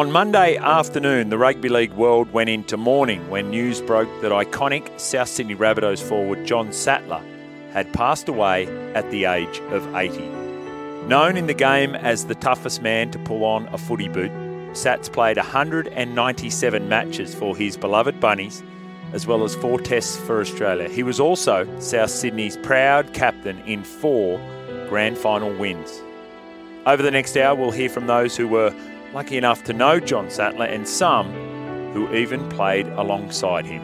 On Monday afternoon, the rugby league world went into mourning when news broke that iconic South Sydney Rabbitohs forward John Sattler had passed away at the age of 80. Known in the game as the toughest man to pull on a footy boot, Sats played 197 matches for his beloved Bunnies, as well as four tests for Australia. He was also South Sydney's proud captain in four grand final wins. Over the next hour, we'll hear from those who were lucky enough to know John Sattler and some who even played alongside him.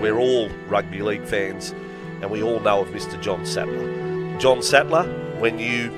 We're all rugby league fans and we all know of Mr. John Sattler. John Sattler, when you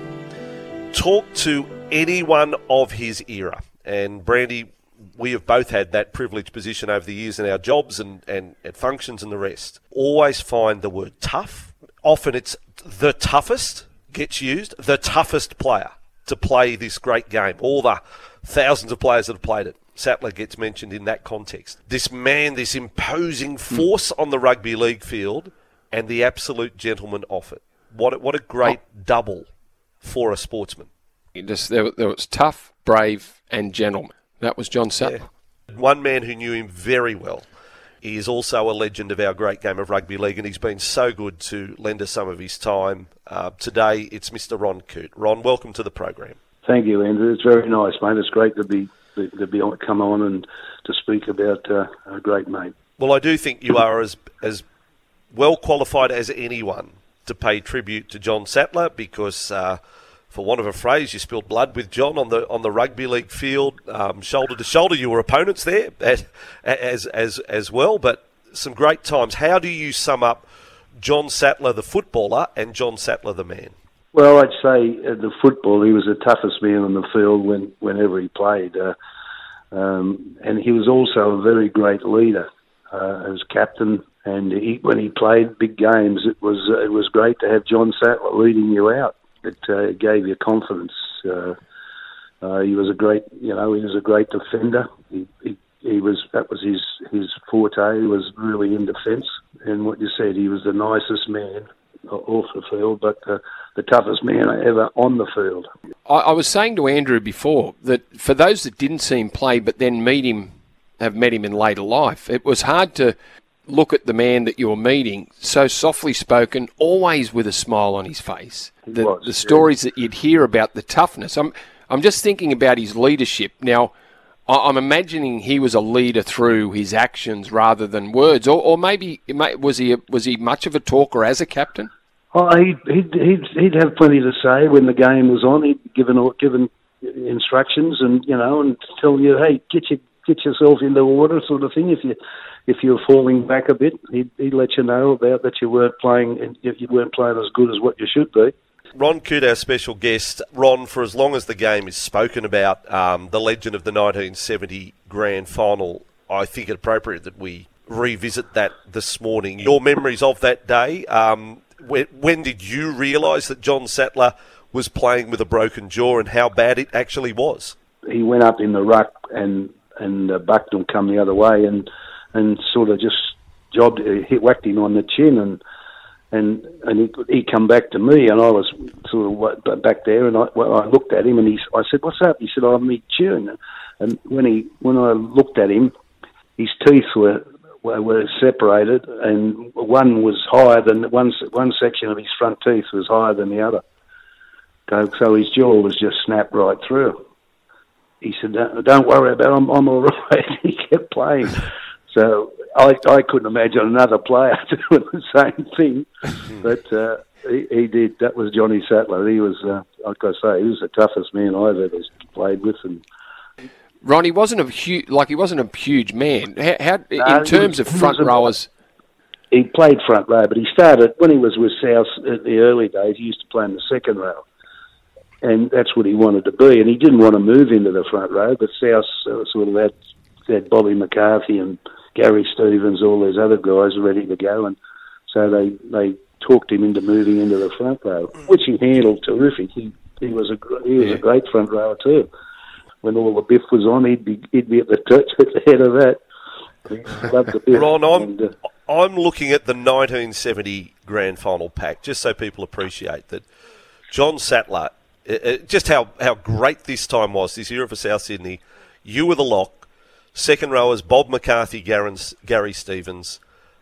talk to anyone of his era, and Brandy, we have both had that privileged position over the years in our jobs and, and at functions and the rest, always find the word tough. Often it's the toughest gets used, the toughest player to play this great game. All the thousands of players that have played it. Sattler gets mentioned in that context. This man, this imposing hmm. force on the rugby league field, and the absolute gentleman off it. What a, what a great oh. double for a sportsman. Just, there, there, was tough, brave, and gentleman. That was John Sattler. Yeah. One man who knew him very well he is also a legend of our great game of rugby league, and he's been so good to lend us some of his time. Uh, today, it's Mr. Ron Coote. Ron, welcome to the program. Thank you, Andrew. It's very nice, mate. It's great to be to be on, come on and to speak about uh, a great mate. Well, I do think you are as as well qualified as anyone to pay tribute to John Sattler because. Uh, for want of a phrase, you spilled blood with John on the on the rugby league field, um, shoulder to shoulder. You were opponents there as as as well, but some great times. How do you sum up John Sattler, the footballer, and John Sattler, the man? Well, I'd say uh, the football. He was the toughest man on the field when whenever he played, uh, um, and he was also a very great leader uh, as captain. And he, when he played big games, it was uh, it was great to have John Sattler leading you out it uh, gave you confidence. Uh, uh, he was a great, you know, he was a great defender. He, he, he was that was his his forte. He was really in defence. And what you said, he was the nicest man off the field, but uh, the toughest man ever on the field. I, I was saying to Andrew before that for those that didn't see him play, but then meet him, have met him in later life, it was hard to look at the man that you're meeting, so softly spoken, always with a smile on his face. The, was, the stories yeah. that you'd hear about the toughness. I'm, I'm just thinking about his leadership. Now, I'm imagining he was a leader through his actions rather than words, or, or maybe was he was he much of a talker as a captain? Oh, he'd, he'd, he'd, he'd have plenty to say when the game was on. He'd given given instructions and you know and tell you, hey, get your get yourself in the water, sort of thing. If you if you're falling back a bit, he'd, he'd let you know about that you weren't playing and you weren't playing as good as what you should be. Ron Coote, our special guest. Ron, for as long as the game is spoken about, um, the legend of the 1970 grand final, I think it appropriate that we revisit that this morning. Your memories of that day, um, when, when did you realise that John Sattler was playing with a broken jaw and how bad it actually was? He went up in the ruck and and uh, Bucknell come the other way and and sort of just jobbed, uh, hit whacked him on the chin and and and he he come back to me and I was sort of back there and I well, I looked at him and he I said what's up? He said I'm me chin and when he when I looked at him his teeth were were separated and one was higher than one one section of his front teeth was higher than the other. So, so his jaw was just snapped right through he said, "Don't worry about it. I'm, I'm all right." he kept playing. So I, I couldn't imagine another player doing the same thing, hmm. but uh, he, he did. That was Johnny Sattler. He was, uh, like I say, he was the toughest man I've ever played with, and Ron, he wasn't a huge, like he wasn't a huge man. How, how no, in terms was, of front rowers? he played front row, but he started when he was with South in the early days. He used to play in the second row, and that's what he wanted to be. And he didn't want to move into the front row, but South uh, sort of had had Bobby McCarthy and Gary Stevens, all those other guys ready to go, and so they they talked him into moving into the front row, which he handled terrific. He he was a he was Yeah. a great front rower too. When all the biff was on, he'd be he'd be at the touch at the head of that. He loved the biff. Ron, I'm, And, uh, I'm looking at the 1970 grand final pack, just so people appreciate that John Sattler, uh, uh, just how, how great this time was, this year for South Sydney. You were the lock. Second rowers, Bob McCarthy, Garen, Gary Stevens.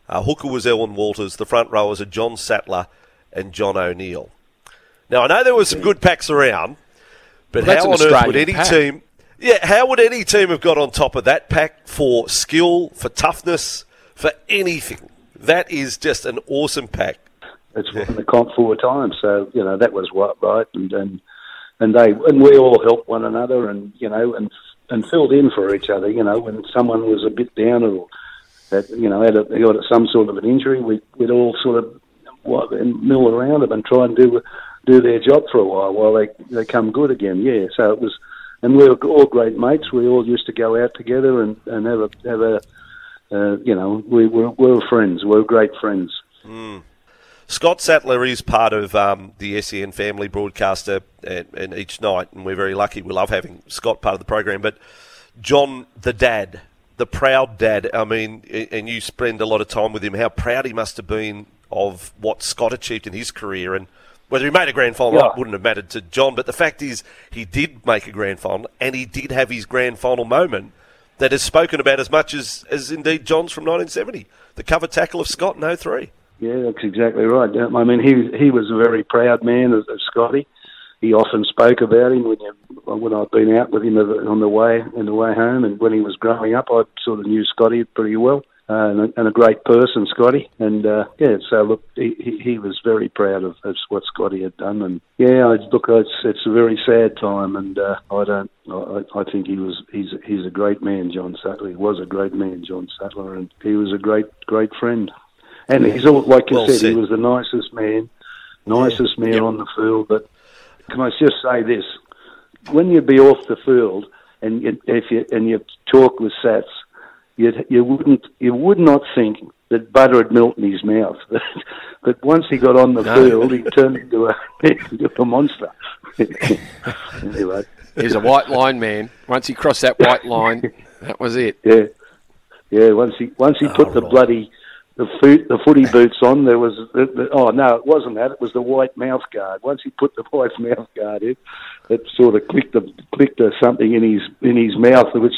Uh, hooker was Elwyn Walters. The front rowers are John Sattler and John O'Neill. Now, I know there were some good packs around, but Well, how an on earth would any pack. team... Yeah, how would any team have got on top of that pack for skill, for toughness, for anything? That is just an awesome pack. It's won the comp four times, so you know that was what right, and and and they and we all helped one another, and you know, and and filled in for each other. You know, when someone was a bit down or that you know had a, got some sort of an injury, we we'd all sort of what and mill around them and try and do do their job for a while while they they come good again. Yeah, so it was. And we were all great mates. We all used to go out together and, and have a have a, uh, you know, we were, we were friends. We were great friends. Scott Sattler is part of um, the SEN family broadcaster and, and each night, and we're very lucky. We love having Scott part of the program. But John, the dad, the proud dad, I mean, and you spend a lot of time with him, how proud he must have been of what Scott achieved in his career. And whether he made a grand final Yeah. wouldn't have mattered to John. But the fact is, he did make a grand final, and he did have his grand final moment that is spoken about as much as, as indeed John's from 1970. The cover tackle of Scott in 03. Yeah, that's exactly right. I mean, he he was a very proud man of, of Scotty. He often spoke about him when you, when I'd been out with him on the way on the way home, and when he was growing up, I sort of knew Scotty pretty well, uh, and, a, and a great person, Scotty. And uh, yeah, so look, he, he, he was very proud of, of what Scotty had done, and yeah, I, look, it's it's a very sad time, and uh, I don't, I, I think he was he's he's a great man, John Sattler. He was a great man, John Sattler, and he was a great great friend. And he's all like you Well said, said. he was the nicest man, nicest man Yep. on the field. But can I just say this? When you'd be off the field and you, if you and you talk with Sats, you you wouldn't you would not think that butter had melted in his mouth. but once he got on the No. field, he turned into a into a monster. anyway, He was a white line man. Once he crossed that white line, that was it. yeah, yeah. Once he once he oh, put the right. bloody the foot the footy boots on, there was the, the, oh no, it wasn't that. It was the white mouth guard. Once he put the white mouth guard in, it sort of clicked a, clicked a something in his in his mouth, which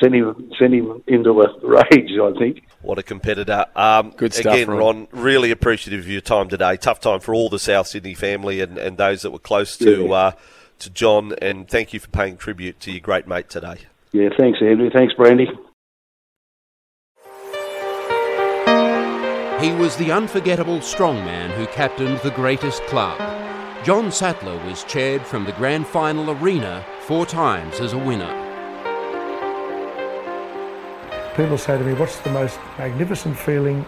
sent him sent him into a rage. I think. What a competitor. Um, Good stuff, Again, Ron. Ron, really appreciative of your time today. Tough time for all the South Sydney family and, and those that were close to Yeah. uh, to John. And thank you for paying tribute to your great mate today. Yeah, thanks, Andrew. Thanks, Brandy. He was the unforgettable strongman who captained the greatest club. John Sattler was chaired from the grand final arena four times as a winner. People say to me, What's the most magnificent feeling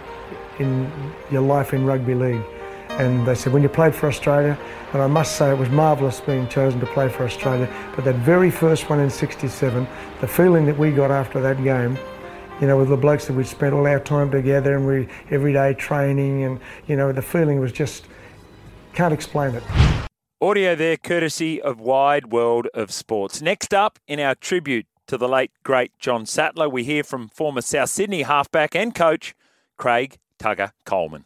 in your life in rugby league? And they said, When you played for Australia, and I must say it was marvellous being chosen to play for Australia, but that very first one in 67, the feeling that we got after that game, you know, with the blokes that we'd spent all our time together and we everyday training, and, you know, the feeling was just, can't explain it. Audio there, courtesy of Wide World of Sports. Next up, in our tribute to the late, great John Sattler, we hear from former South Sydney halfback and coach Craig Tugger Coleman.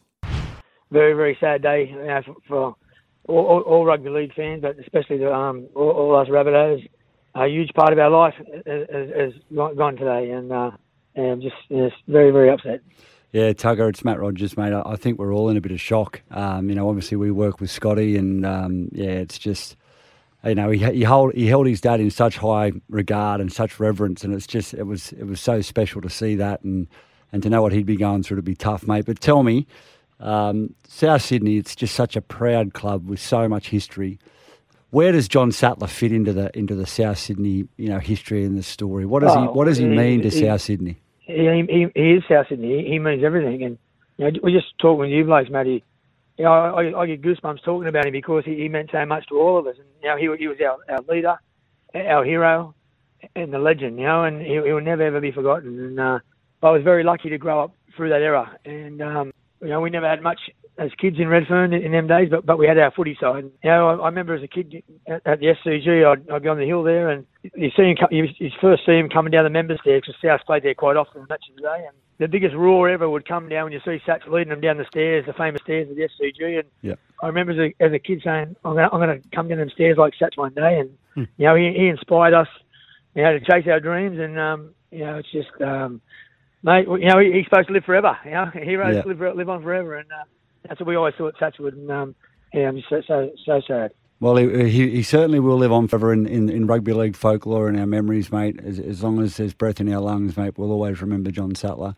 very very sad day you know, for, for all, all, all rugby league fans, but especially the, um, all, all us Rabbitohs. A huge part of our life has, has, has gone gone today, and uh, and I'm just you know, very very upset. Yeah, Tugger, it's Matt Rogers, mate. I think we're all in a bit of shock. Um, you know, obviously we work with Scotty, and um, yeah, it's just, you know, he he held he held his dad in such high regard and such reverence, and it's just it was it was so special to see that and and to know what he'd be going through to be tough, mate. But tell me, um, South Sydney, it's just such a proud club with so much history. Where does John Sattler fit into the into the South Sydney, you know, history and the story? What does he Oh, What does he he- mean to he- South Sydney? He, he, he is South Sydney. He, means everything, and you know, we just talking with you blokes, Matty. You know, I, I get goosebumps talking about him because he, he meant so much to all of us. And you know, he, he was our, our leader, our hero, and the legend. You know, and he, he will never ever be forgotten. And uh, I was very lucky to grow up through that era. And um, you know, we never had much as kids in Redfern in, in them days, but but we had our footy side. You know, I, I remember as a kid at, at the SCG, I'd, I'd be on the hill there, and you see him, you, you first see him coming down the members stairs because South played there quite often in matches of the day, and the biggest roar ever would come down when you see Sats leading them down the stairs, the famous stairs of the SCG. And Yep. I remember as a, as a kid saying, I'm going, to, I'm to come down them stairs like Sats one day. And, you know, he, he inspired us, you know, to chase our dreams. And, um, you know, it's just, um, mate, you know, he, he's supposed to live forever. You know, heroes Yeah. live, live on forever. And uh, that's what we always thought Sats would. And, um, yeah, I'm so, so, so sad. Well, he, he, he certainly will live on forever in, in, in rugby league folklore and our memories, mate. As, as long as there's breath in our lungs, mate, we'll always remember John Sattler.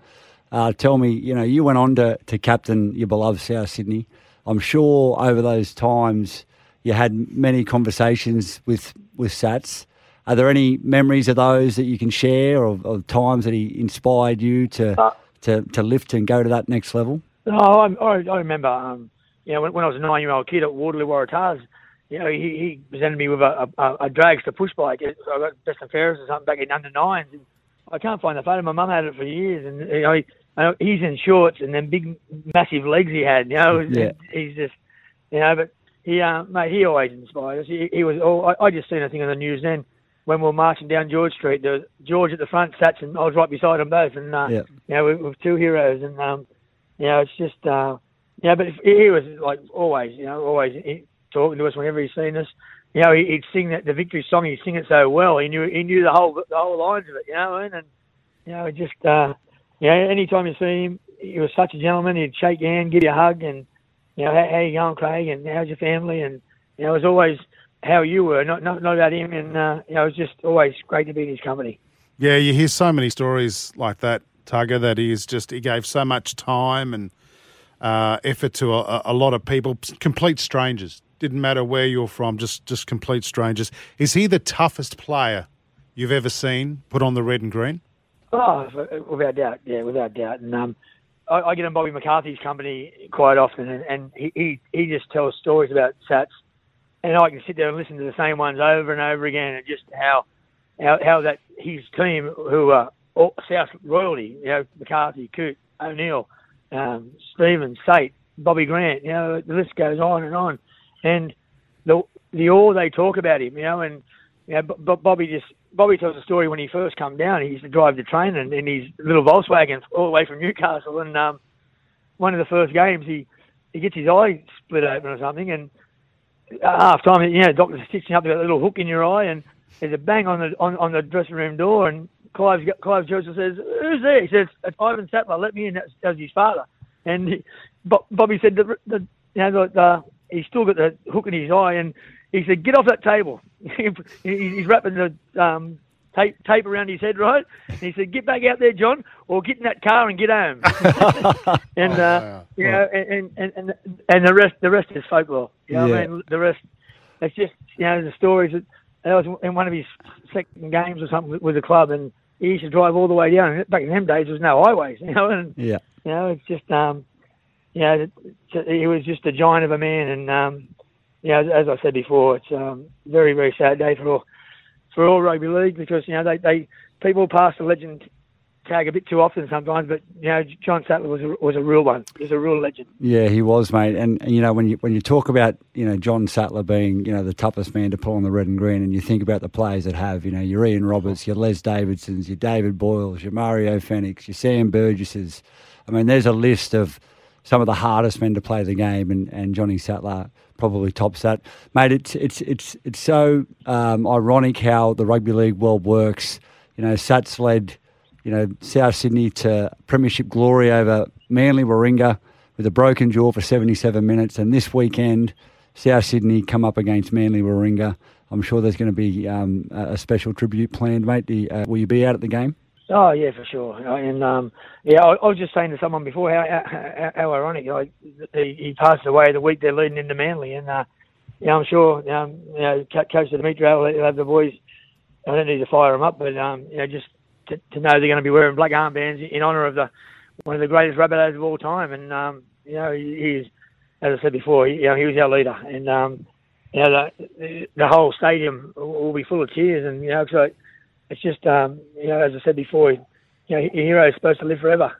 Uh, tell me, you know, you went on to, to captain your beloved South Sydney. I'm sure over those times you had many conversations with, with Sats. Are there any memories of those that you can share or of times that he inspired you to, to, to lift and go to that next level? No, I, I, I remember, um, you know, when, when I was a nine-year-old kid at Waterloo Waratahs, you know, he, he presented me with a, a, a dragster push bike. So I got best and fairest or something back in under nines. And I can't find the photo. My mum had it for years, and you know, he, he's in shorts and then big, massive legs he had. You know, Yeah. he's just, you know, but he, uh, mate, he always inspired us. He, he was. All, I, I just seen a thing on the news then when we were marching down George Street. There was George at the front, Sats, and I was right beside them both. And uh, Yeah. you know, with, with two heroes, and um, you know, it's just, uh, yeah, but he was like always, you know, always talking to us whenever he's seen us. You know, he, he'd sing that the victory song. He'd sing it so well. He knew he knew the whole the whole lines of it. You know, and, and you know, just uh, you know, anytime you see him, he was such a gentleman. He'd shake your hand, give you a hug, and you know, how, how you going, Craig, and how's your family, and you know, it was always how you were, not not not about him. And uh, you know, it was just always great to be in his company. Yeah, you hear so many stories like that, Tugger, that just, he gave so much time and uh, effort to a, a lot of people, complete strangers. Didn't matter where you're from, just, just complete strangers. Is he the toughest player you've ever seen put on the red and green? Oh, without doubt, yeah, without doubt. And um, I, I get in Bobby McCarthy's company quite often, and, and he, he he just tells stories about Sats, and I can sit there and listen to the same ones over and over again, and just how how, how that his team, who are all South royalty, you know, McCarthy, Coote, O'Neill, um, Stevens, Sait, Bobby Grant, you know, the list goes on and on, and the the awe they talk about him, you know, and you know, B- Bobby just Bobby tells a story when he first come down. He used to drive the train in, in his little Volkswagen all the way from Newcastle, and um, one of the first games he he gets his eye split open or something, and half time, you know, doctor's stitching up that little hook in your eye, and there's a bang on the on, on the dressing room door, and Clive Clive Joseph says, "Who's there?" He says, "It's Ivan Sattler. Let me in." That's, that's his father, and he, Bo- Bobby said, the, the, "You know, the, the, he's still got the hook in his eye," and he said, "Get off that table." He- he's wrapping the um, tape tape around his head, right? And he said, "Get back out there, John, or get in that car and get home." and uh, you know, and, and and and the rest the rest is folklore. You know what I mean? The rest, it's just you know the stories that that was in one of his second games or something with, the club, and he used to drive all the way down. Back in them days, there was no highways, you know, and Yeah. you know, it's just um, you know, he was just a giant of a man, and um, you know, as I said before, it's um, very very sad day for all for all rugby league because you know they they people pass the legend tag a bit too often sometimes, but you know, John Sattler was a, was a real one. He was a real legend. Yeah, he was, mate. And, and you know, when you when you talk about you know John Sattler being you know the toughest man to pull on the red and green, and you think about the players that have, you know, your Ian Roberts, your Les Davidsons, your David Boyles, your Mario Fenech, your Sam Burgesses. I mean, there's a list of some of the hardest men to play the game, and, and Johnny Sattler probably tops that, mate. It's it's it's it's so um, ironic how the rugby league world works. You know, Sats led you know, South Sydney to premiership glory over Manly Warringah with a broken jaw for 77 minutes. And this weekend, South Sydney come up against Manly Warringah. I'm sure there's going to be um, a special tribute planned, mate. You- uh, will you be out at the game? Oh yeah, for sure. And um, yeah, I, I was just saying to someone before how how, how ironic. Like he, he passed away the week they're leading into Manly, and uh, I'm sure um, you know Co- Coach Demetriou will have the boys. I don't need to fire them up, but um, you know, just to, to know they're going to be wearing black armbands in honour of the one of the greatest Rabbitohs of all time, and um, you know he, he's, as I said before, he, you know he was our leader, and um, you know the, the whole stadium will be full of cheers, and you know so it's just um, you know as I said before, you know a hero is supposed to live forever.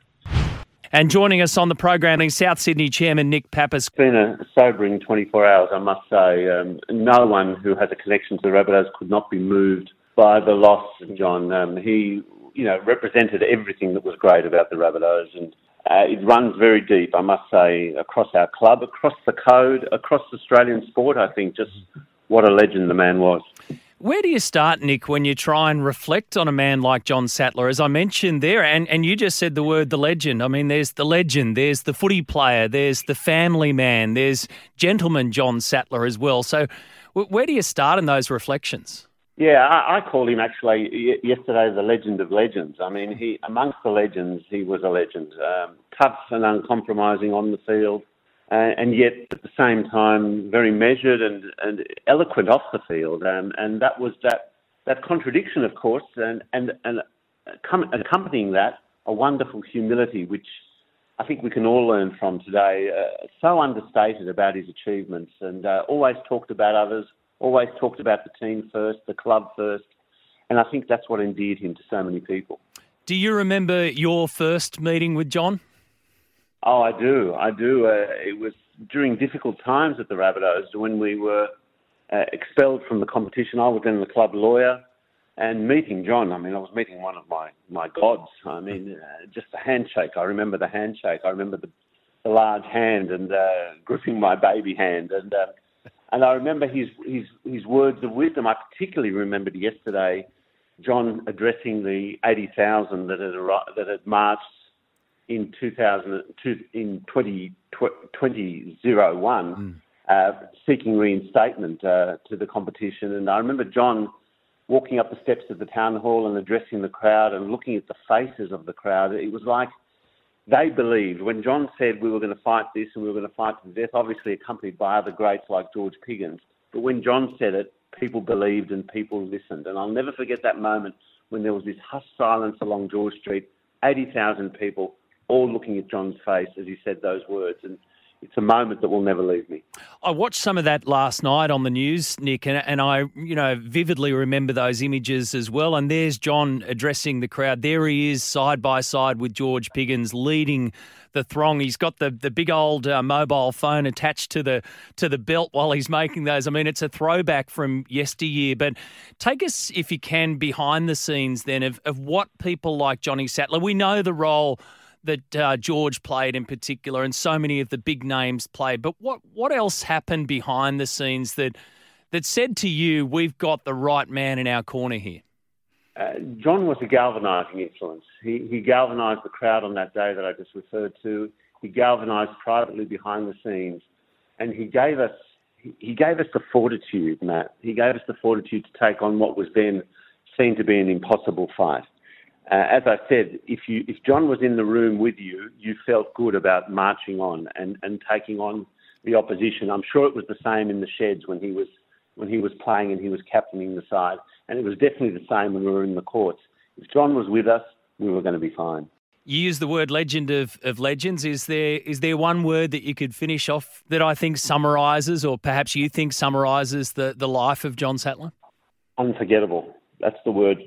And joining us on the program is South Sydney Chairman Nick Pappas. It's been a sobering 24 hours, I must say. Um, no one who has a connection to the Rabbitohs could not be moved by the loss of John. Um, he, you know, represented everything that was great about the Rabbitohs, and uh, it runs very deep, I must say, across our club, across the code, across Australian sport. I think just what a legend the man was. Where do you start, Nick, when you try and reflect on a man like John Sattler? As I mentioned there, and, and you just said the word the legend. I mean, there's the legend, there's the footy player, there's the family man, there's gentleman John Sattler as well. So, where do you start in those reflections? Yeah, I, I called him actually yesterday the legend of legends. I mean, he amongst the legends, he was a legend. Um, tough and uncompromising on the field, uh, and yet at the same time very measured and, and eloquent off the field. Um, and that was that that contradiction, of course, and and and accompanying that a wonderful humility, which I think we can all learn from today. Uh, so understated about his achievements, and uh, always talked about others, always talked about the team first, the club first, and I think that's what endeared him to so many people. Do you remember your first meeting with John? Oh, I do. I do. Uh, it was during difficult times at the Rabbitohs when we were uh, expelled from the competition. I was then the club lawyer and meeting John. I mean, I was meeting one of my, my gods. I mean, uh, just the handshake. I remember the handshake. I remember the, the large hand and uh, gripping my baby hand. And uh, and I remember his, his, his words of wisdom. I particularly remembered yesterday John addressing the 80,000 that had, that had marched in 2000 in 20, 2001 mm. uh, seeking reinstatement uh, to the competition. And I remember John walking up the steps of the town hall and addressing the crowd and looking at the faces of the crowd. It was like they believed when John said we were going to fight this and we were going to fight to the death, obviously accompanied by other greats like George Piggins. But when John said it, people believed and people listened. And I'll never forget that moment when there was this hushed silence along George Street, 80,000 people all looking at John's face as he said those words. And it's a moment that will never leave me. I watched some of that last night on the news, Nick, and, and I, you know, vividly remember those images as well. And there's John addressing the crowd. There he is, side by side with George Piggins, leading the throng. He's got the, the big old uh, mobile phone attached to the to the belt while he's making those. I mean, it's a throwback from yesteryear. But take us, if you can, behind the scenes then of, of what people like Johnny Sattler. We know the role that uh, George played in particular, and so many of the big names played. But what what else happened behind the scenes that that said to you, "We've got the right man in our corner here"? Uh, John was a galvanising influence. He, he galvanised the crowd on that day that I just referred to. He galvanised privately behind the scenes, and he gave us he gave us the fortitude, Matt. He gave us the fortitude to take on what was then seen to be an impossible fight. Uh, as I said, if you if John was in the room with you, you felt good about marching on and, and taking on the opposition. I'm sure it was the same in the sheds when he was when he was playing and he was captaining the side, and it was definitely the same when we were in the courts. If John was with us, we were going to be fine. You use the word legend of, of legends. Is there is there one word that you could finish off that I think summarises, or perhaps you think summarises the, the life of John Sattler? Unforgettable that's the word.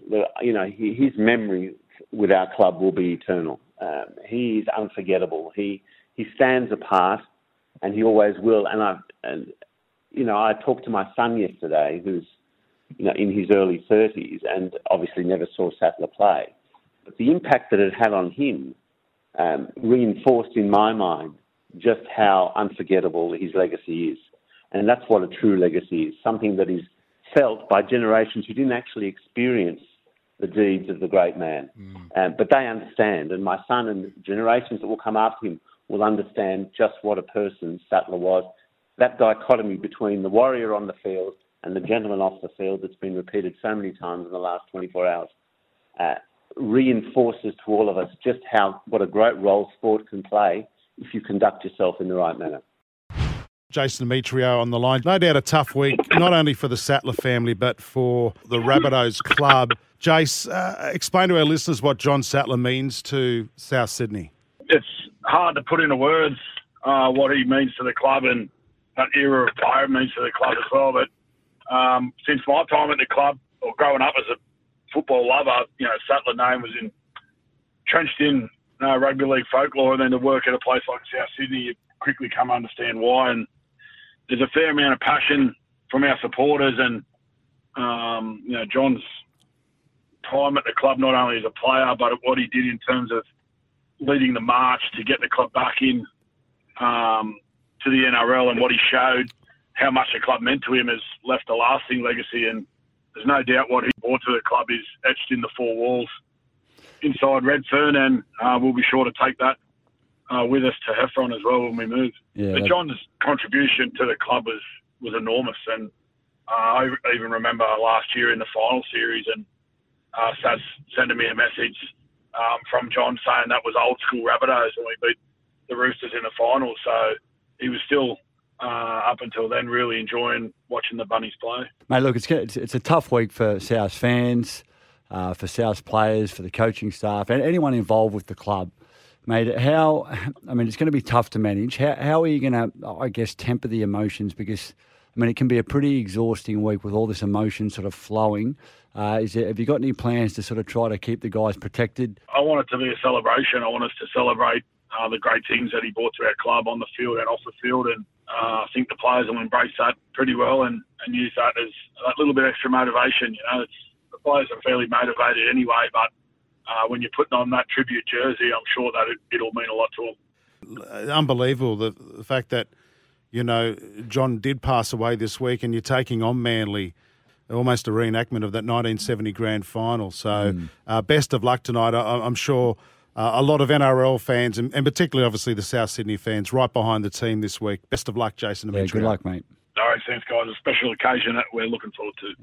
You know, his memory with our club will be eternal. Um, he is unforgettable. He he stands apart, and he always will. And I and you know, I talked to my son yesterday, who's you know in his early thirties, and obviously never saw Sattler play. But the impact that it had on him um, reinforced in my mind just how unforgettable his legacy is. And that's what a true legacy is something that is felt by generations who didn't actually experience the deeds of the great man. Mm. Um, but they understand, and my son and generations that will come after him will understand just what a person Sattler was. That dichotomy between the warrior on the field and the gentleman off the field that's been repeated so many times in the last 24 hours uh, reinforces to all of us just how what a great role sport can play if you conduct yourself in the right manner. Jason Demetriou on the line. No doubt a tough week, not only for the Sattler family, but for the Rabbitohs club. Jace, uh, explain to our listeners what John Sattler means to South Sydney. it's hard to put into words uh, what he means to the club and that era of player means to the club as well. But um, since my time at the club, or growing up as a football lover, you know, Sattler name was in, entrenched in uh, rugby league folklore, and then to work at a place like South Sydney, you quickly come understand why. And there's a fair amount of passion from our supporters, and um, you know, John's time at the club, not only as a player, but what he did in terms of leading the march to get the club back in um, to the NRL and what he showed, how much the club meant to him, has left a lasting legacy. And there's no doubt what he brought to the club is etched in the four walls inside Redfern, and uh, we'll be sure to take that uh, with us to Heffron as well when we move. Yeah, but John's contribution to the club was, was enormous, and uh, I even remember last year in the final series, and uh, Saz sending me a message um, from John saying that was old school Rabbitohs, and we beat the Roosters in the final. So he was still uh, up until then really enjoying watching the Bunnies play. Mate, look, it's, it's, it's a tough week for South fans, uh, for South players, for the coaching staff, and anyone involved with the club. Mate, how, I mean, it's going to be tough to manage. How, how are you going to, I guess, temper the emotions? Because, I mean, it can be a pretty exhausting week with all this emotion sort of flowing. Uh, is there, have you got any plans to sort of try to keep the guys protected? I want it to be a celebration. I want us to celebrate uh, the great things that he brought to our club on the field and off the field. And uh, I think the players will embrace that pretty well and, and use that as a little bit extra motivation. You know, the players are fairly motivated anyway, but uh, when you're putting on that tribute jersey, I'm sure that it, will mean a lot to them. Unbelievable the, the fact that you know John did pass away this week, and you're taking on Manly almost a reenactment of that 1970 grand final. So, mm. uh, best of luck tonight. I, am sure uh, a lot of NRL fans, and, and, particularly obviously the South Sydney fans, right behind the team this week. Best of luck, Jason. Yeah, good luck, mate. All right, thanks, guys. A special occasion that we're looking forward to.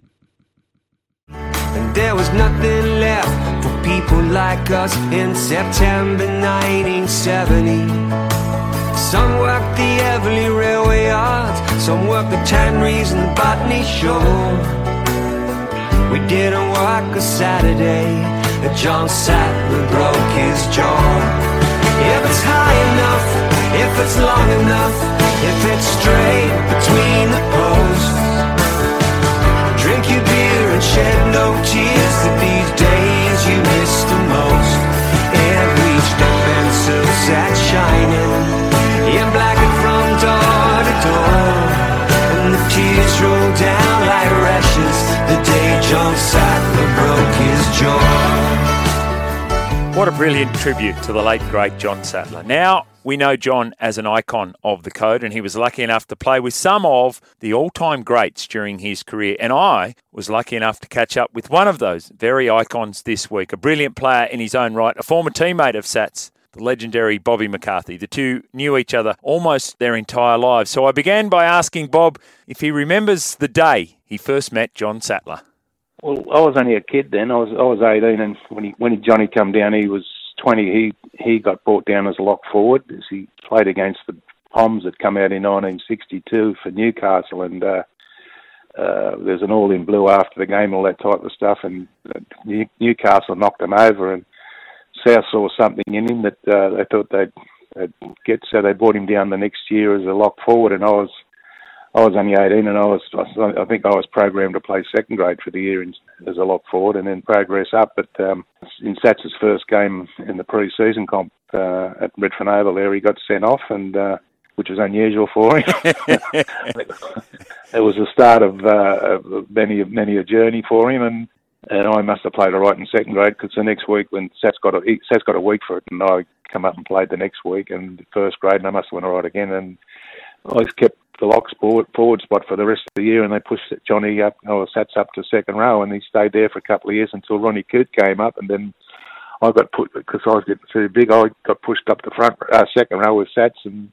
And there was nothing left for people like us in September 1970. Some worked the Eveleigh Railway Yards, some worked the Tanneries and the Botany Show. We didn't work a Saturday that John Sattler broke his jaw. If it's high enough, if it's long enough, if it's straight between the posts, drink your beer and shed no tears that these sat shining, yeah, blackened from door to door, and the tears rolled down like rashes the day John Sattler broke his jaw. What a brilliant tribute to the late, great John Sattler. Now, we know John as an icon of the code, and he was lucky enough to play with some of the all time greats during his career. And I was lucky enough to catch up with one of those very icons this week, a brilliant player in his own right, a former teammate of Sats, the legendary Bobby McCarthy. The two knew each other almost their entire lives. So I began by asking Bob if he remembers the day he first met John Sattler. Well, I was only a kid then. I was I was 18, and when he when Johnny come down, he was 20. He he got brought down as a lock forward as he played against the Poms that come out in 1962 for Newcastle, and uh, uh, there's an all in blue after the game, all that type of stuff, and uh, Newcastle knocked him over, and South saw something in him that uh, they thought they'd, they'd get, so they brought him down the next year as a lock forward, and I was I was only 18 and I was, I think I was programmed to play second grade for the year in, as a lock forward and then progress up. But um, in Sats's first game in the pre-season comp uh, at Redfern Oval there, he got sent off and, uh, which was unusual for him. it was the start of, uh, of many, many a journey for him and, and I must have played all right in second grade because the next week when Sats got a, Sats got a week for it and I come up and played the next week and first grade and I must have went all right again and I kept the locks forward, forward spot for the rest of the year, and they pushed Johnny up or Sats up to second row, and he stayed there for a couple of years until Ronnie Coote came up, and then I got put because I was getting too big. I got pushed up the front uh, second row with Sats, and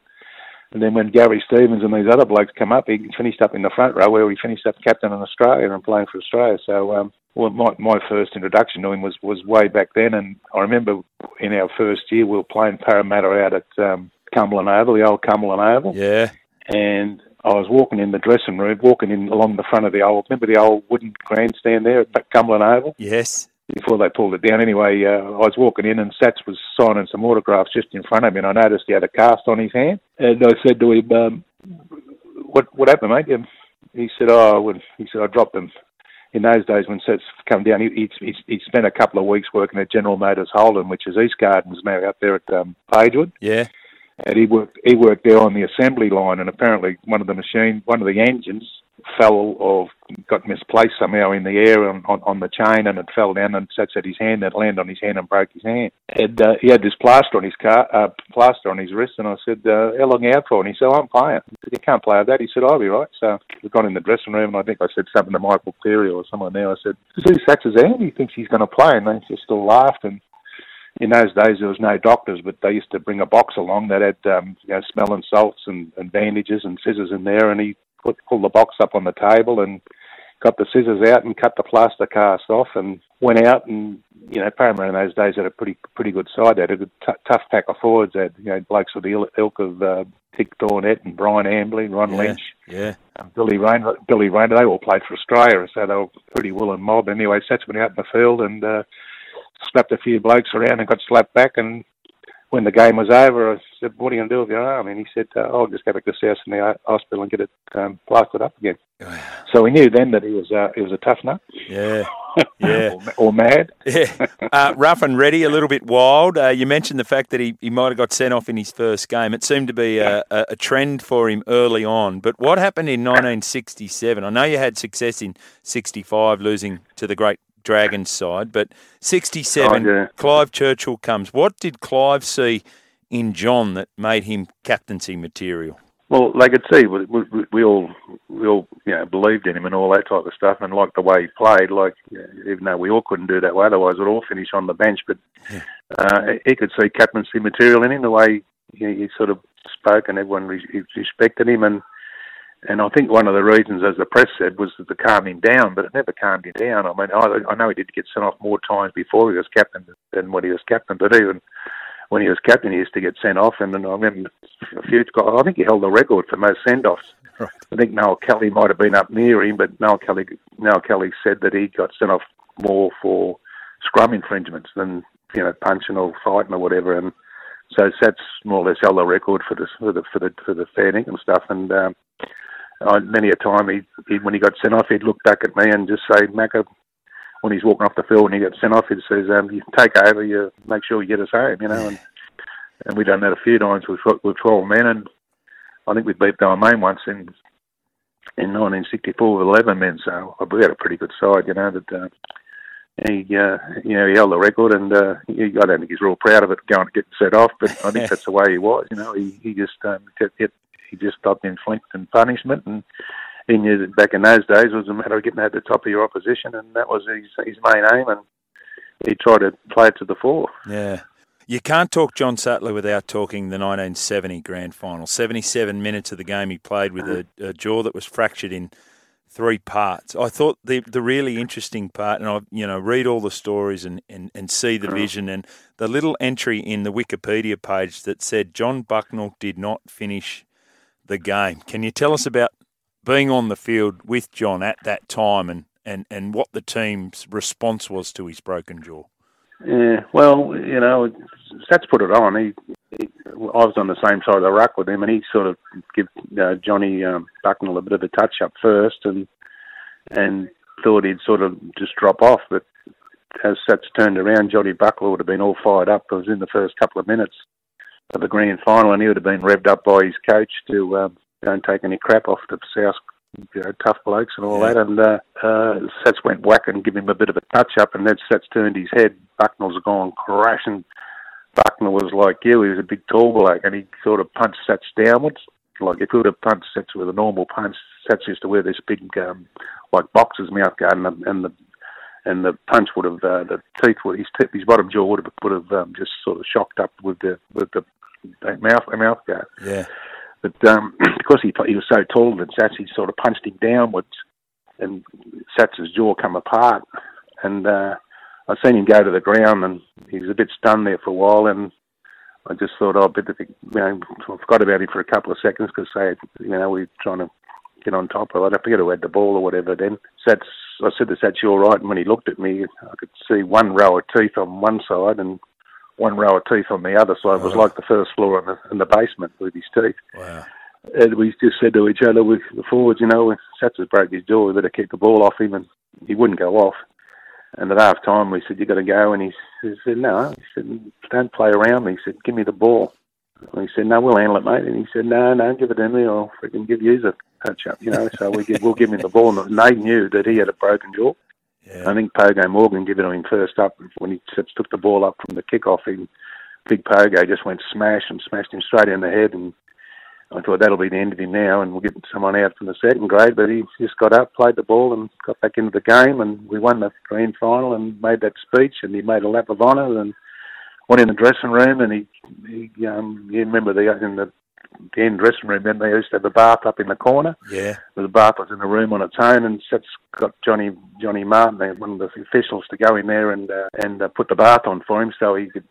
and then when Gary Stevens and these other blokes come up, he finished up in the front row where he finished up captain in Australia and playing for Australia. So um, well, my my first introduction to him was was way back then, and I remember in our first year we were playing Parramatta out at um, Cumberland Oval, the old Cumberland Oval. Yeah and I was walking in the dressing room, walking in along the front of the old, remember the old wooden grandstand there at Cumberland Oval? Yes. before they pulled it down. Anyway, uh, I was walking in and Sats was signing some autographs just in front of me, and I noticed he had a cast on his hand. And I said to him, um, "What what happened, mate?" He said, "Oh, when, he said I dropped them." In those days, when Sats come down, he, he, he spent a couple of weeks working at General Motors Holden, which is East Gardens now out there at um, Pagewood. Yeah. And he worked he worked there on the assembly line, and apparently one of the machine, one of the engines fell or got misplaced somehow in the air on, on, on the chain and it fell down and sat at his hand and it landed on his hand and broke his hand. And uh, he had this plaster on his car, uh, plaster on his wrist, and I said, uh, "How long out for?" And he said, "I'm playing." I said, "You can't play with that." He said, "I'll be right." So we got in the dressing room, and I think I said something to Michael Cleary or someone there. I said, "See Sats's hand? He thinks he's going to play," and they just still laughed and in those days there was no doctors, but they used to bring a box along that had um, you know smelling salts and, and bandages and scissors in there, and he put pulled the box up on the table and got the scissors out and cut the plaster cast off and went out and you know Parramatta in those days had a pretty pretty good side. They had a good t- tough pack of forwards. They had you know blokes with the ilk of uh, Dick Thornett and Brian Hambly, Ron Yeah. Lynch. Yeah. Um, Billy Rayner, Billy Rayner, they all played for Australia, so they were pretty willing mob. Anyway, Sats went out in the field and uh, slapped a few blokes around and got slapped back. And when the game was over, I said, "What are you going to do with your arm?" And he said, uh, "I'll just go back to the South in the hospital and get it um, plastered up again." So we knew then that he was uh, he was a tough nut. Yeah. Yeah. or, or mad. Yeah. Uh, rough and ready, a little bit wild. Uh, you mentioned the fact that he, he might have got sent off in his first game. It seemed to be a, a, a trend for him early on. But what happened in 1967? I know you had success in 65, losing to the great Dragons side, but 67, Oh, yeah. Clive Churchill comes. What did Clive see in John that made him captaincy material? Well, they could see we, we, we all we all you know believed in him and all that type of stuff, and liked the way he played. Like even though we all couldn't do that way, otherwise we'd all finish on the bench. But uh, he could see captaincy material in him, the way he, he sort of spoke, and everyone re- respected him. And and I think one of the reasons, as the press said, was to calm him down, but it never calmed him down. I mean, I, I know he did get sent off more times before he was captain than when he was captain, but even when he was captain, he used to get sent off. And then I remember a few. I think he held the record for most send-offs. I think Noel Kelly might have been up near him, but Noel Kelly, Noel Kelly said that he got sent off more for scrum infringements than you know punching or fighting or whatever. And so Sats more or less held the record for the for the for the, for the fair income stuff. And um, I, many a time, he, he when he got sent off, he'd look back at me and just say, "Macca." When he's walking off the field and he got sent off, he says, um, "You take over. You make sure you get us home." You know, and and we've done that a few times with with twelve men, and I think we beat Balmain once in in 1964 with 11 men. So we had a pretty good side, you know. That uh, he, uh, you know, he held the record, and uh, he, I don't think he's real proud of it going to get set off, but I think that's the way he was. You know, he he just um, get, get, he just stopped and punishment, and he knew that back in those days it was a matter of getting at the top of your opposition, and that was his his main aim, and he tried to play it to the fore. Yeah. You can't talk John Sattler without talking the 1970 grand final. 77 minutes of the game he played with a, a jaw that was fractured in three parts. I thought the the really interesting part, and I you know read all the stories and, and, and see the mm. vision, and the little entry in the Wikipedia page that said John Bucknell did not finish the game. Can you tell us about being on the field with John at that time and, and, and what the team's response was to his broken jaw? Yeah, well, you know, Sats put it on. He, he, I was on the same side of the ruck with him, and he sort of give uh, Johnny um, Bucknell a bit of a touch up first, and and thought he'd sort of just drop off. But as Sats turned around, Johnny Bucknell would have been all fired up. It was in the first couple of minutes of the grand final, and he would have been revved up by his coach to um, don't take any crap off the South you know, tough blokes and all that. And uh, uh, Sats went whack and give him a bit of a touch up, and then Sats turned his head. Bucknell's gone crashing. Bucknell was like you; he was a big tall bloke, and he sort of punched Sats downwards. Like if he would have punched Sats with a normal punch, Sats used to wear this big, um, like boxer's mouth guard, and the, and the and the punch would have uh, the teeth would his teeth, his bottom jaw would have would have um, just sort of shocked up with the with the, mouth the mouth guard. Yeah. But um, because he he was so tall that Sats, he sort of punched him downwards, and Sats's jaw come apart. And uh, I seen him go to the ground, and he was a bit stunned there for a while. And I just thought, oh, but you know, I forgot about him for a couple of seconds because say, you know, we are trying to get on top of it. I forget who had the ball or whatever. Then Sats, I said to Sats, "You all right?" And when he looked at me, I could see one row of teeth on one side and one row of teeth on the other side. It was Oh. like the first floor in the, in the basement with his teeth. Wow. And we just said to each other, with the forwards, you know, Sats has broke his jaw, we better keep the ball off him, and he wouldn't go off. And at half time, we said, you got to go. And he, he said, no. He said, don't play around me. He said, give me the ball. And he said, no, we'll handle it, mate. And he said, no, no, give it to me. I'll freaking give you a touch up, you know. So we give, we'll give him the ball. And they knew that he had a broken jaw. I think Pogo Morgan gave it to him first up. When he took the ball up from the kickoff, he, big Pogo just went smash and smashed him straight in the head. And I thought that'll be the end of him now, and we'll get someone out from the second grade. But he just got up, played the ball, and got back into the game, and we won the grand final and made that speech, and he made a lap of honour and went in the dressing room, and he, he um, you remember the in the, the end dressing room, then they used to have a bath up in the corner. Yeah. The bath was in the room on its own, and Sats got Johnny Johnny Martin, one of the officials, to go in there and uh, and uh, put the bath on for him so he could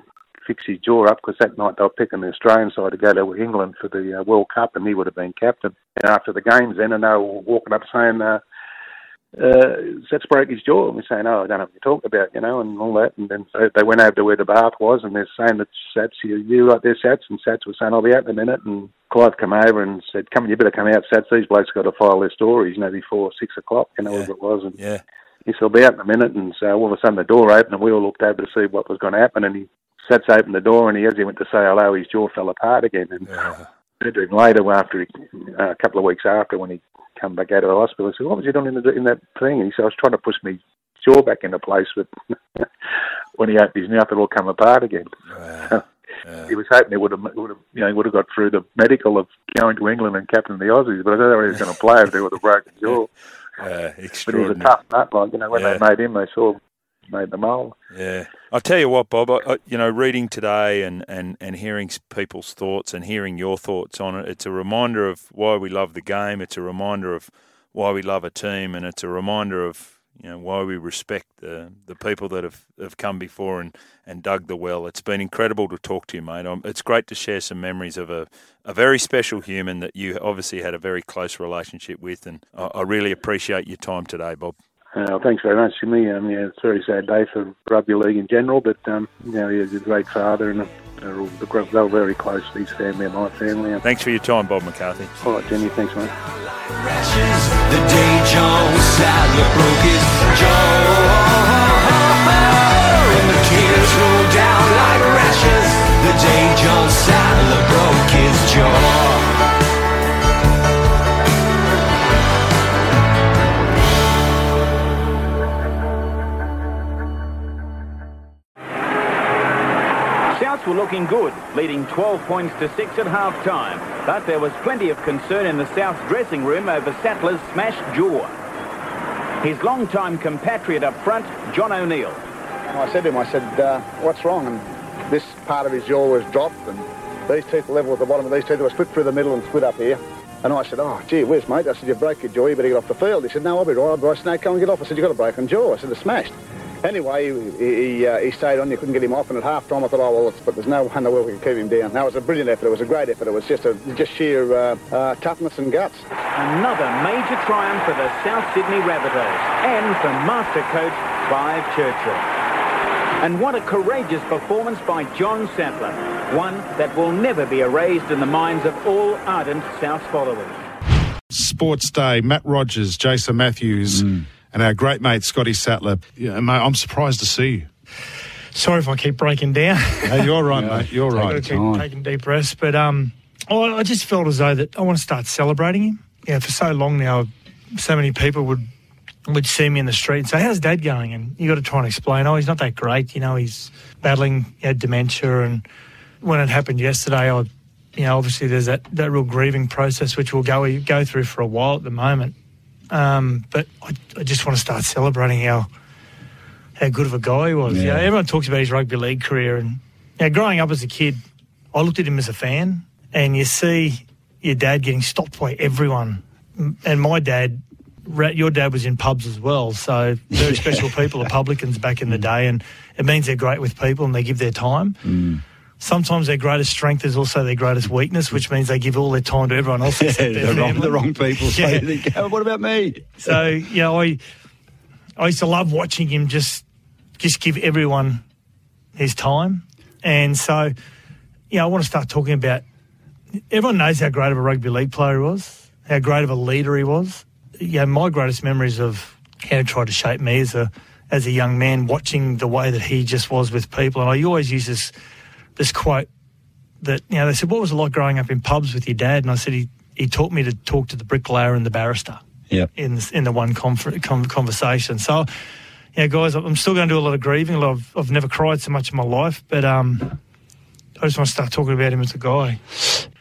fix his jaw up because that night they were picking the Australian side to go to England for the uh, World Cup, and he would have been captain. And after the games, then and they were walking up saying. Uh, uh, Sats broke his jaw, and we're saying, "Oh, I don't know what you're talking about," you know, and all that. And then so they went over to where the bath was, and they're saying that Sats, you, you right there, Sats, and Sats was saying, "I'll be out in a minute." And Clive come over and said, "Come, you better come out, Sats. These blokes got to file their stories, you know, before six o'clock, you know, Yeah. whatever it was." And Yeah. he said, "I'll be out in a minute." And so all of a sudden the door opened, and we all looked over to see what was going to happen. And he Sats opened the door, and he, as he went to say hello, his jaw fell apart again. And to him later, after he, uh, a couple of weeks after, when he come back out of the hospital, I said, "What was you doing in, the, in that thing?" And he said, "I was trying to push my jaw back into place, but when he opened his mouth, it all come apart again." He was hoping he would have, would have, you know, he would have got through the medical of going to England and captain the Aussies, but I don't know whether he was going to play if they would have broken jaw. Uh, But he was a tough nut, like you know, when Yeah. they made him, they saw made the mold. Yeah, I'll tell you what, Bob. I, I, you know, reading today and, and, and hearing people's thoughts and hearing your thoughts on it, it's a reminder of why we love the game. It's a reminder of why we love a team, and it's a reminder of you know why we respect the the people that have, have come before and, and dug the well. It's been incredible to talk to you, mate. It's great to share some memories of a, a very special human that you obviously had a very close relationship with, and I, I really appreciate your time today, Bob. Uh, thanks very much, Jimmy. Um, yeah, it's a very sad day for rugby league in general, but um, you know, he's a great father, and they're, all, they were very close to his family and my family. Thanks for your time, Bob McCarthy. All right, Jimmy. Thanks, mate. Looking good, leading 12 points to 6 at half-time. But there was plenty of concern in the South's dressing room over Sattler's smashed jaw. His long-time compatriot up front, John O'Neill. I said to him, I said, uh, what's wrong? And this part of his jaw was dropped and these teeth level at the bottom of these teeth were split through the middle and split up here. And I said, oh, gee whiz, mate. I said, you broke your jaw, you better get off the field. He said, no, I'll be right. Be right. Snake, go and get off. I said, you've got a broken jaw. I said, it's smashed. Anyway, he, he, uh, he stayed on. You couldn't get him off. And at half time, I thought, oh, well, it's, but there's no one in the world we can keep him down. That was a brilliant effort. It was a great effort. It was just a just sheer uh, uh, toughness and guts. Another major triumph for the South Sydney Rabbitohs and for master coach Clive Churchill. And what a courageous performance by John Sattler, one that will never be erased in the minds of all ardent South followers. Sports Day, Matt Rogers, Jason Matthews, and our great mate Scotty Sattler. Yeah, mate, I'm surprised to see you. Sorry if I keep breaking down. No, you're right, mate. You're I've right. got to keep taking deep breaths, but um, I I just felt as though that I want to start celebrating him. Yeah, for so long now, so many people would would see me in the street and say, "How's Dad going?" And you got to try and explain, "Oh, he's not that great. You know, he's battling you know, dementia." And when it happened yesterday, I, you know, obviously there's that, that real grieving process which we'll go go through for a while at the moment. Um, but I, I just want to start celebrating how how good of a guy he was. Yeah. You know, everyone talks about his rugby league career, and you know, growing up as a kid, I looked at him as a fan, and you see your dad getting stopped by everyone, and my dad. Your dad was in pubs as well, so very special people are publicans back in the day, and it means they're great with people and they give their time. Sometimes their greatest strength is also their greatest weakness, which means they give all their time to everyone else. Yeah, the, wrong, the wrong people. So Yeah. think, "Oh, what about me? So you know, I I used to love watching him just just give everyone his time, and so you know, I want to start talking about. Everyone knows how great of a rugby league player he was, how great of a leader he was. Yeah, my greatest memories of how he tried to shape me as a as a young man, watching the way that he just was with people, and I always use this this quote that you know they said, "What was it like growing up in pubs with your dad?" And I said, "He he taught me to talk to the bricklayer and the barrister." Yeah. in in the one confer- con conversation. So, yeah, guys, I'm still going to do a lot of grieving. A lot of, I've never cried so much in my life, but um, I just want to start talking about him as a guy.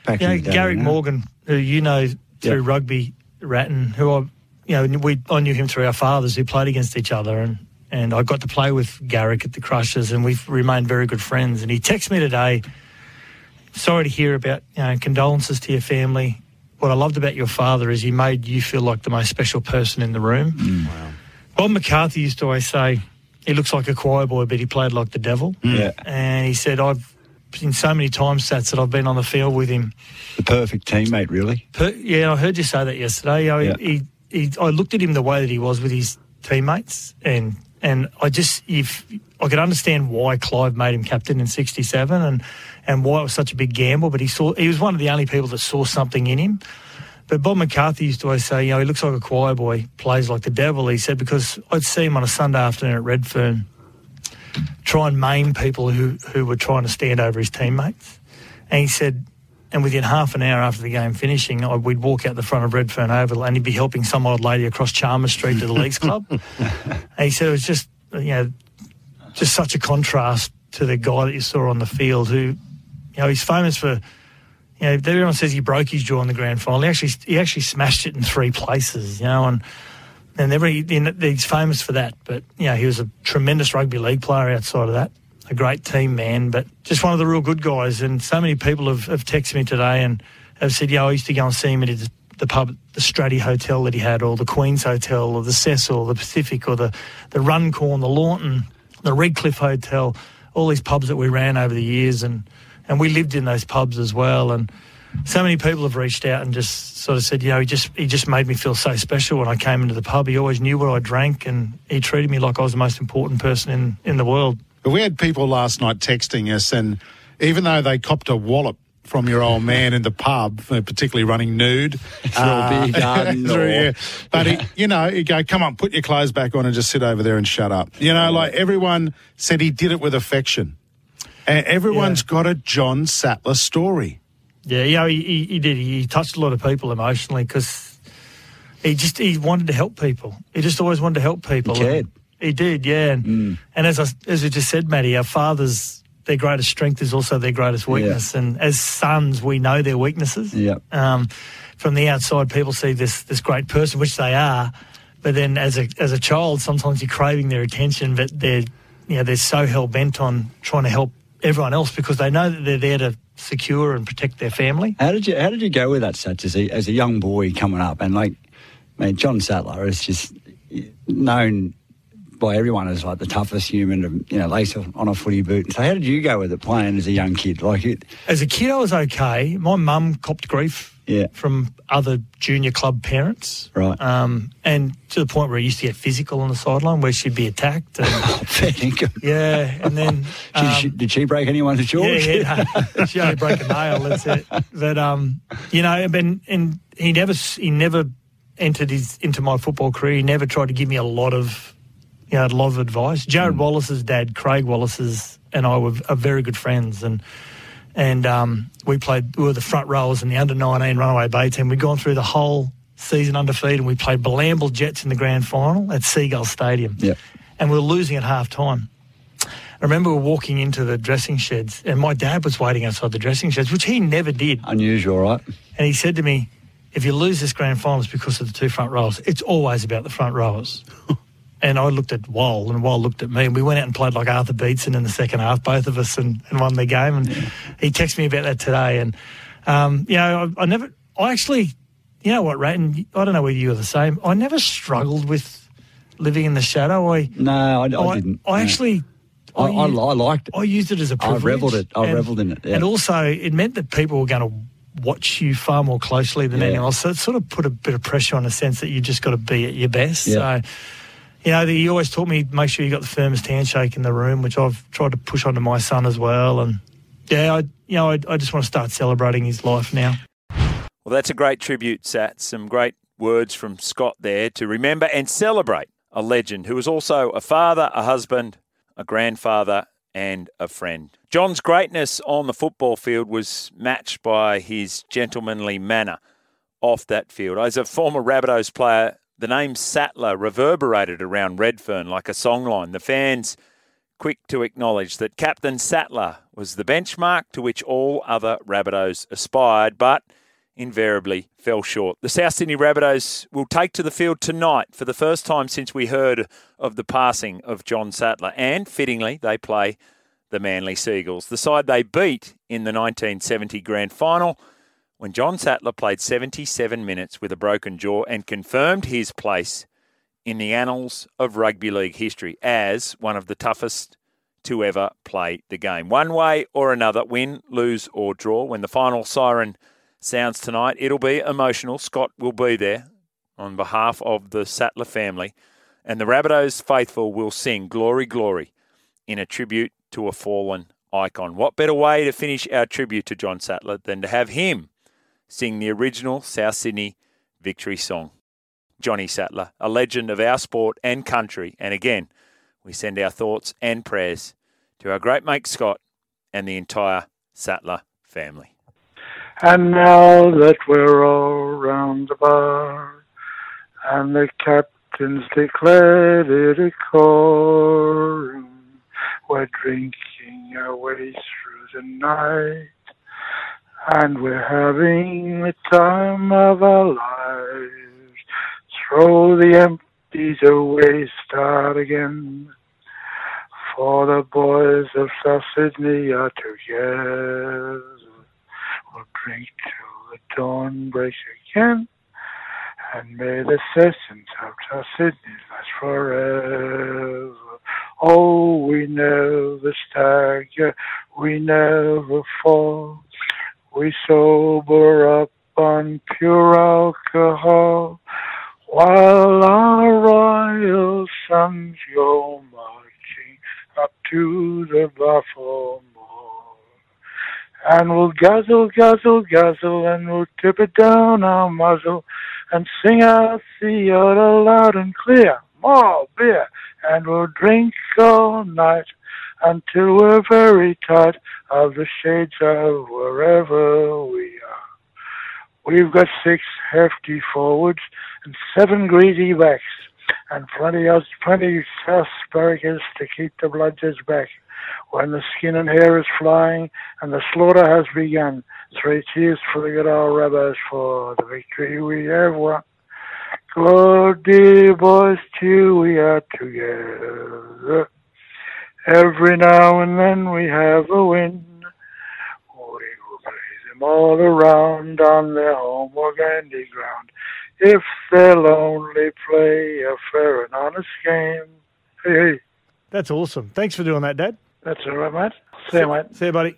Back you know, in the day, Garrick you? Morgan, who you know through Yep. rugby, Ratton, who I, you know, we I knew him through our fathers who played against each other, and and I got to play with Garrick at the Crushers, and we've remained very good friends. And he texted me today. Sorry to hear about you know condolences to your family. What I loved about your father is he made you feel like the most special person in the room. Mm. Bob McCarthy used to always say he looks like a choir boy, but he played like the devil. Mm. Yeah. And he said I've seen so many times stats that I've been on the field with him. The perfect teammate, really. Per, yeah, I heard you say that yesterday. I, Yeah. he, he, I looked at him the way that he was with his teammates, and and I just if I could understand why Clive made him captain in '67, and and why it was such a big gamble. But he saw he was one of the only people that saw something in him. But Bob McCarthy used to always say, you know, he looks like a choir boy, plays like the devil. He said because I'd see him on a Sunday afternoon at Redfern try and maim people who, who were trying to stand over his teammates. And he said, and within half an hour after the game finishing, I, we'd walk out the front of Redfern Oval and he'd be helping some old lady across Chalmers Street to the Leagues Club. and he said it was just, you know, just such a contrast to the guy that you saw on the field who, you know, he's famous for, you know, everyone says he broke his jaw in the grand final. He actually, he actually smashed it in three places, you know, and and every, he's famous for that. But you know, he was a tremendous rugby league player outside of that, a great team man, but just one of the real good guys. And so many people have, have texted me today and have said, "Yeah, I used to go and see him at the, the pub, the Stratty Hotel that he had, or the Queen's Hotel, or the Cecil, or the Pacific, or the the Runcorn, the Lawnton, the Redcliffe Hotel, all these pubs that we ran over the years, and and we lived in those pubs as well, and." so many people have reached out and just sort of said, you know, he just he just made me feel so special when I came into the pub. He always knew what I drank, and he treated me like I was the most important person in in the world. But we had people last night texting us, and even though they copped a wallop from your old man in the pub, particularly running nude, uh, Through a beer garden through- or- yeah. but he, you know, you go, come on, put your clothes back on and just sit over there and shut up. You know, like everyone said, he did it with affection, and everyone's got a John Sattler story. Yeah, you know, he, he, he did. He touched a lot of people emotionally because he just he wanted to help people. He just always wanted to help people. He cared. And He did, yeah. And, and as I, as we just said, Matty, our fathers, their greatest strength is also their greatest weakness. And as sons, we know their weaknesses. Yeah. Um, from the outside, people see this this great person, which they are. But then, as a as a child, sometimes you're craving their attention, but they're you know they're so hell bent on trying to help everyone else because they know that they're there to secure and protect their family. How did you How did you go with that, Sats, as a, as a young boy coming up? And like, man, John Sattler is just known by everyone as like the toughest human to you know lace on a footy boot. So how did you go with it playing as a young kid? Like it, As a kid, I was okay. My mum copped grief yeah, from other junior club parents. right. Um, and to the point where it used to get physical on the sideline, where she'd be attacked. And, Fair yeah, and then She- um, she- did she break anyone's jaw? Yeah, yeah, no. she only broke a nail. That's it. But um, you know, and, and he never he never entered his into my football career. He never tried to give me a lot of you know a lot of advice. Jared Wallace's dad, Craig Wallace's, and I were are very good friends, and and um, we played. We were the front rowers in the under nineteen Runaway Bay team. We'd gone through the whole season undefeated. and We played Bilambil Jets in the grand final at Seagull Stadium, Yeah. and we were losing at half time. I remember we were walking into the dressing sheds, and my dad was waiting outside the dressing sheds, which he never did. Unusual, right? And he said to me, "If you lose this grand final, it's because of the two front rowers. It's always about the front rowers." And I looked at Wall, and Wall looked at me, and we went out and played like Arthur Beetson in the second half, both of us, and, and won the game. And he texted me about that today. And um, you know, I, I never, I actually, you know what, Ratton, I don't know whether you were the same. I never struggled with living in the shadow. I No, I, I, didn't. I no. actually, I, I, used- I liked it. I used it as a privilege. I revelled it. I and- revelled in it. Yeah. And also, it meant that people were going to watch you far more closely than Yeah. anyone else. So it sort of put a bit of pressure on the sense that you just got to be at your best. Yeah. So, you know, he always taught me make sure you got the firmest handshake in the room, which I've tried to push onto my son as well. And yeah, I, you know, I, I just want to start celebrating his life now. Well, that's a great tribute, Sat. Some great words from Scott there to remember and celebrate a legend who was also a father, a husband, a grandfather, and a friend. John's greatness on the football field was matched by his gentlemanly manner off that field. As a former Rabbitohs player, the name Sattler reverberated around Redfern like a songline. The fans quick to acknowledge that Captain Sattler was the benchmark to which all other Rabbitohs aspired, but invariably fell short. The South Sydney Rabbitohs will take to the field tonight for the first time since we heard of the passing of John Sattler, and fittingly, they play the Manly Sea Eagles, the side they beat in the 1970 Grand Final when John Sattler played 77 minutes with a broken jaw and confirmed his place in the annals of rugby league history as one of the toughest to ever play the game. One way or another, win, lose, or draw. When the final siren sounds tonight, it'll be emotional. Scott will be there on behalf of the Sattler family, and the Rabbitohs faithful will sing Glory, Glory in a tribute to a fallen icon. What better way to finish our tribute to John Sattler than to have him sing the original South Sydney victory song? Johnny Sattler, a legend of our sport and country. And again, we send our thoughts and prayers to our great mate Scott and the entire Sattler family. And now that we're all round the bar, and the captain's declared it a quorum, we're drinking our way through the night, and we're having the time of our lives. Throw the empties away, start again. For the boys of South Sydney are together. We'll drink till the dawn breaks again. And may the sessions of South Sydney last forever. Oh, we never stagger, we never fall. We sober up on pure alcohol. While our royal sons go marching up to the Buffalo Mall. And we'll guzzle, guzzle, guzzle, and we'll tip it down our muzzle and sing out the order loud and clear. More beer, and we'll drink all night until we're very tired of the shades of wherever we are. We've got six hefty forwards and seven greedy backs, and plenty of plenty of asparagus to keep the bludgers back. When the skin and hair is flying and the slaughter has begun, three cheers for the good old rabbis for the victory we have won. Go, dear boys, till we are together. Every now and then we have a win. We will play them all around on their home organdy ground. If they'll only play a fair and honest game. Hey, hey. That's awesome. Thanks for doing that, Dad. That's all right, mate. See you, mate. See you, buddy.